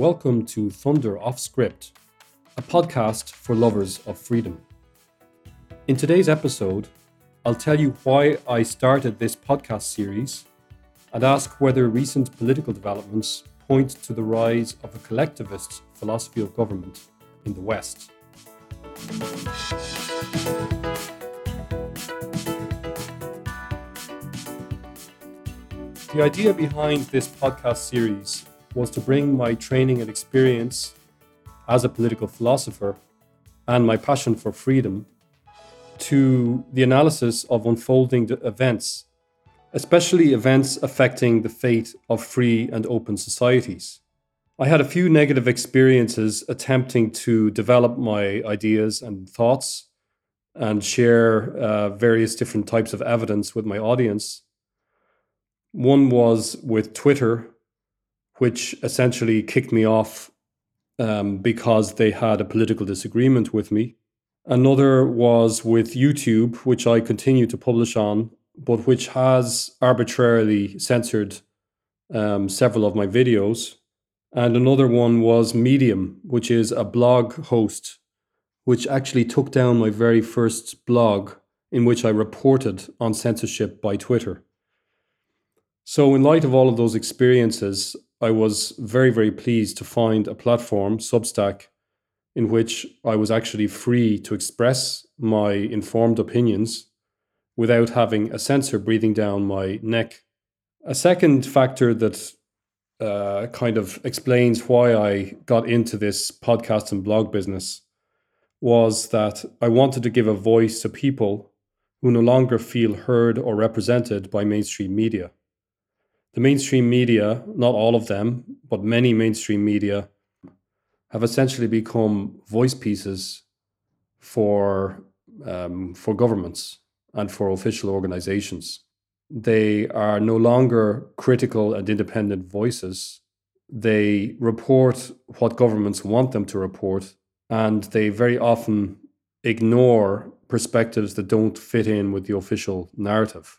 Welcome to Thunder Off Script, a podcast for lovers of freedom. In today's episode, I'll tell you why I started this podcast series and ask whether recent political developments point to the rise of a collectivist philosophy of government in the West. The idea behind this podcast series was to bring my training and experience as a political philosopher and my passion for freedom to the analysis of unfolding events, especially events affecting the fate of free and open societies. I had a few negative experiences attempting to develop my ideas and thoughts and share uh, various different types of evidence with my audience. One was with Twitter, which essentially kicked me off um, because they had a political disagreement with me. Another was with YouTube, which I continue to publish on, but which has arbitrarily censored um, several of my videos. And another one was Medium, which is a blog host, which actually took down my very first blog in which I reported on censorship by Twitter. So, in light of all of those experiences, I was very, very pleased to find a platform, Substack, in which I was actually free to express my informed opinions without having a censor breathing down my neck. A second factor that uh, kind of explains why I got into this podcast and blog business was that I wanted to give a voice to people who no longer feel heard or represented by mainstream media. The mainstream media, not all of them, but many mainstream media, have essentially become voice pieces for um, for governments and for official organizations. They are no longer critical and independent voices. They report what governments want them to report, and they very often ignore perspectives that don't fit in with the official narrative.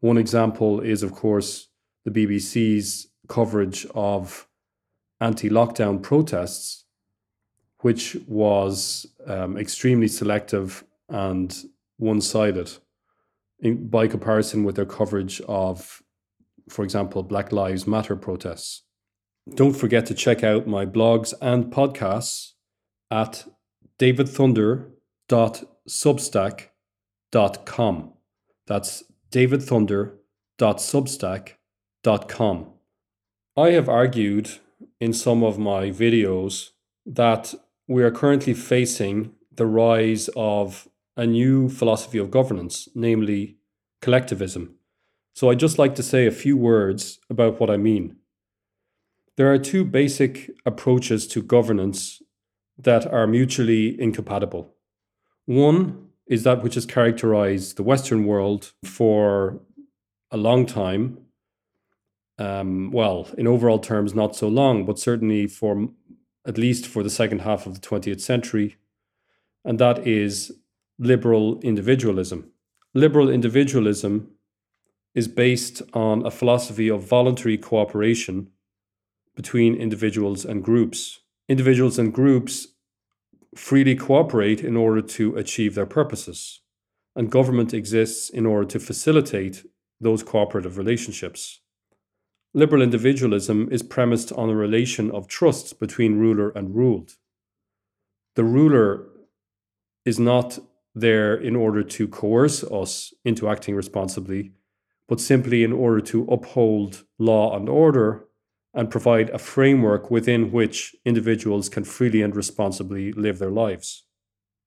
One example is, of course, the BBC's coverage of anti lockdown protests, which was um, extremely selective and one sided by comparison with their coverage of, for example, Black Lives Matter protests. Don't forget to check out my blogs and podcasts at davidthunder.substack.com. That's davidthunder.substack.com. I have argued in some of my videos that we are currently facing the rise of a new philosophy of governance, namely collectivism. So I'd just like to say a few words about what I mean. There are two basic approaches to governance that are mutually incompatible. One is that which has characterized the Western world for a long time. Um, well, in overall terms, not so long, but certainly for at least for the second half of the 20th century, and that is liberal individualism. Liberal individualism is based on a philosophy of voluntary cooperation between individuals and groups. Individuals and groups freely cooperate in order to achieve their purposes, and government exists in order to facilitate those cooperative relationships. Liberal individualism is premised on a relation of trust between ruler and ruled. The ruler is not there in order to coerce us into acting responsibly, but simply in order to uphold law and order and provide a framework within which individuals can freely and responsibly live their lives.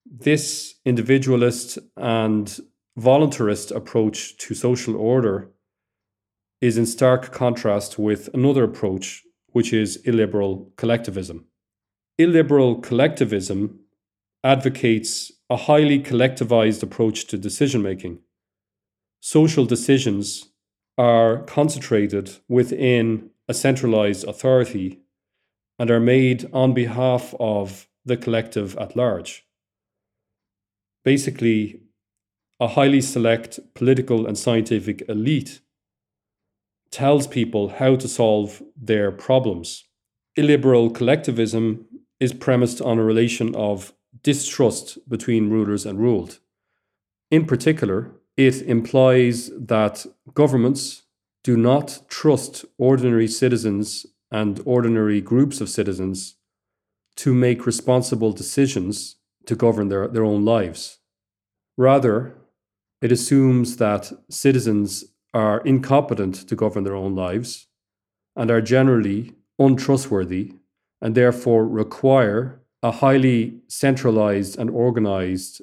This individualist and voluntarist approach to social order is in stark contrast with another approach, which is illiberal collectivism. Illiberal collectivism advocates a highly collectivized approach to decision making. Social decisions are concentrated within a centralized authority and are made on behalf of the collective at large. Basically, a highly select political and scientific elite tells people how to solve their problems illiberal collectivism is premised on a relation of distrust between rulers and ruled. In particular, it implies that governments do not trust ordinary citizens and ordinary groups of citizens to make responsible decisions to govern their, their own lives. Rather, it assumes that citizens are incompetent to govern their own lives and are generally untrustworthy and therefore require a highly centralized and organized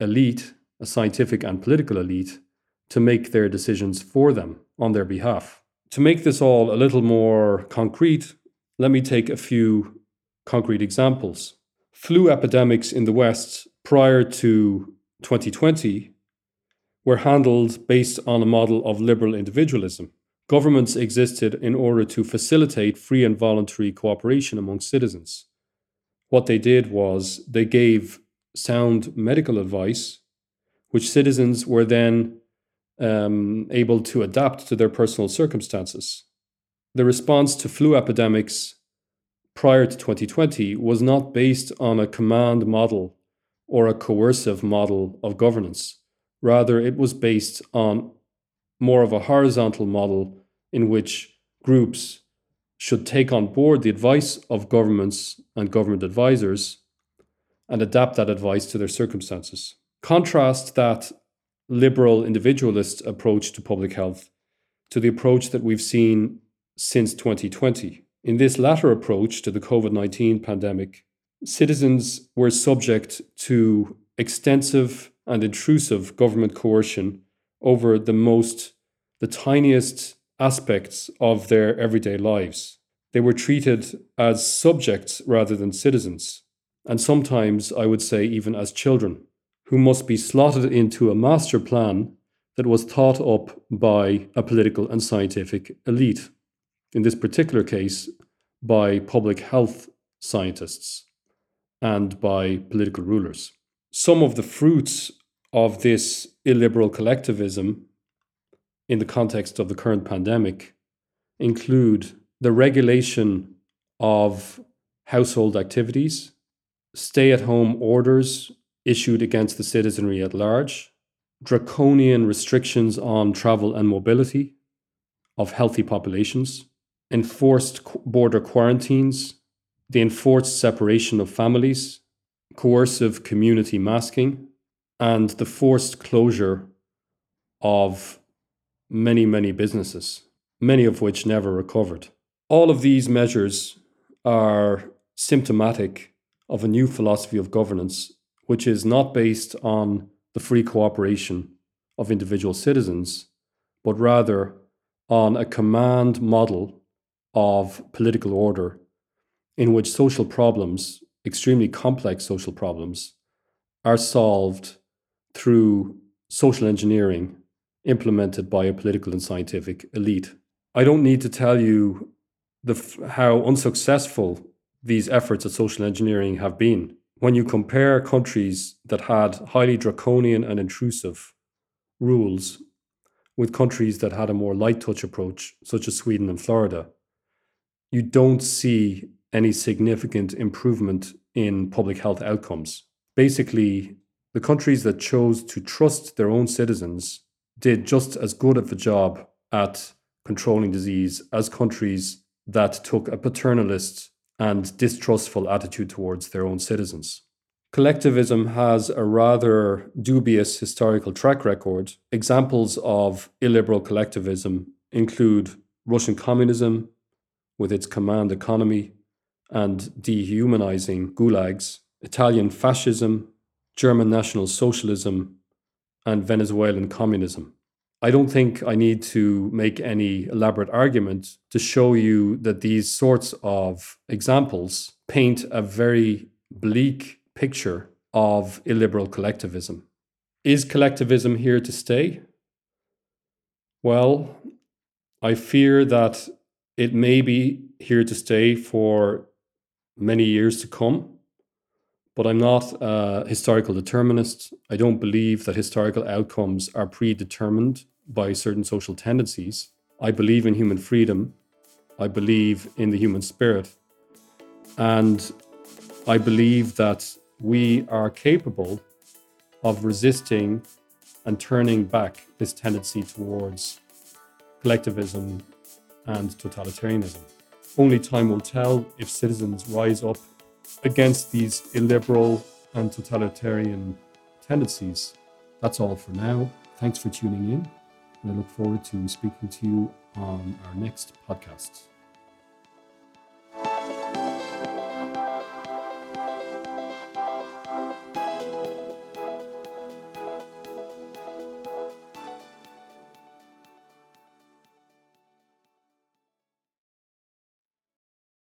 elite, a scientific and political elite, to make their decisions for them on their behalf. To make this all a little more concrete, let me take a few concrete examples. Flu epidemics in the West prior to 2020 were handled based on a model of liberal individualism. Governments existed in order to facilitate free and voluntary cooperation among citizens. What they did was they gave sound medical advice, which citizens were then um, able to adapt to their personal circumstances. The response to flu epidemics prior to 2020 was not based on a command model or a coercive model of governance. Rather, it was based on more of a horizontal model in which groups should take on board the advice of governments and government advisors and adapt that advice to their circumstances. Contrast that liberal individualist approach to public health to the approach that we've seen since 2020. In this latter approach to the COVID 19 pandemic, citizens were subject to extensive and intrusive government coercion over the most, the tiniest aspects of their everyday lives. They were treated as subjects rather than citizens, and sometimes I would say even as children who must be slotted into a master plan that was thought up by a political and scientific elite. In this particular case, by public health scientists and by political rulers. Some of the fruits of this illiberal collectivism in the context of the current pandemic include the regulation of household activities, stay at home orders issued against the citizenry at large, draconian restrictions on travel and mobility of healthy populations, enforced border quarantines, the enforced separation of families, coercive community masking, and the forced closure of many, many businesses, many of which never recovered. All of these measures are symptomatic of a new philosophy of governance which is not based on the free cooperation of individual citizens, but rather on a command model of political order in which social problems, extremely complex social problems, are solved through social engineering implemented by a political and scientific elite. I don't need to tell you the, how unsuccessful these efforts at social engineering have been when you compare countries that had highly draconian and intrusive rules with countries that had a more light touch approach, such as Sweden and Florida, you don't see any significant improvement in public health outcomes. Basically, the countries that chose to trust their own citizens did just as good of a job at controlling disease as countries that took a paternalist and distrustful attitude towards their own citizens. Collectivism has a rather dubious historical track record. Examples of illiberal collectivism include Russian communism, with its command economy and dehumanizing gulags, Italian fascism, German National Socialism, and Venezuelan communism. I don't think I need to make any elaborate argument to show you that these sorts of examples paint a very bleak picture of illiberal collectivism. Is collectivism here to stay? Well, I fear that it may be here to stay for many years to come, but I'm not a historical determinist. I don't believe that historical outcomes are predetermined by certain social tendencies. I believe in human freedom. I believe in the human spirit. And I believe that we are capable of resisting and turning back this tendency towards collectivism and totalitarianism. Only time will tell if citizens rise up against these illiberal and totalitarian tendencies. That's all for now. Thanks for tuning in, and I look forward to speaking to you on our next podcast.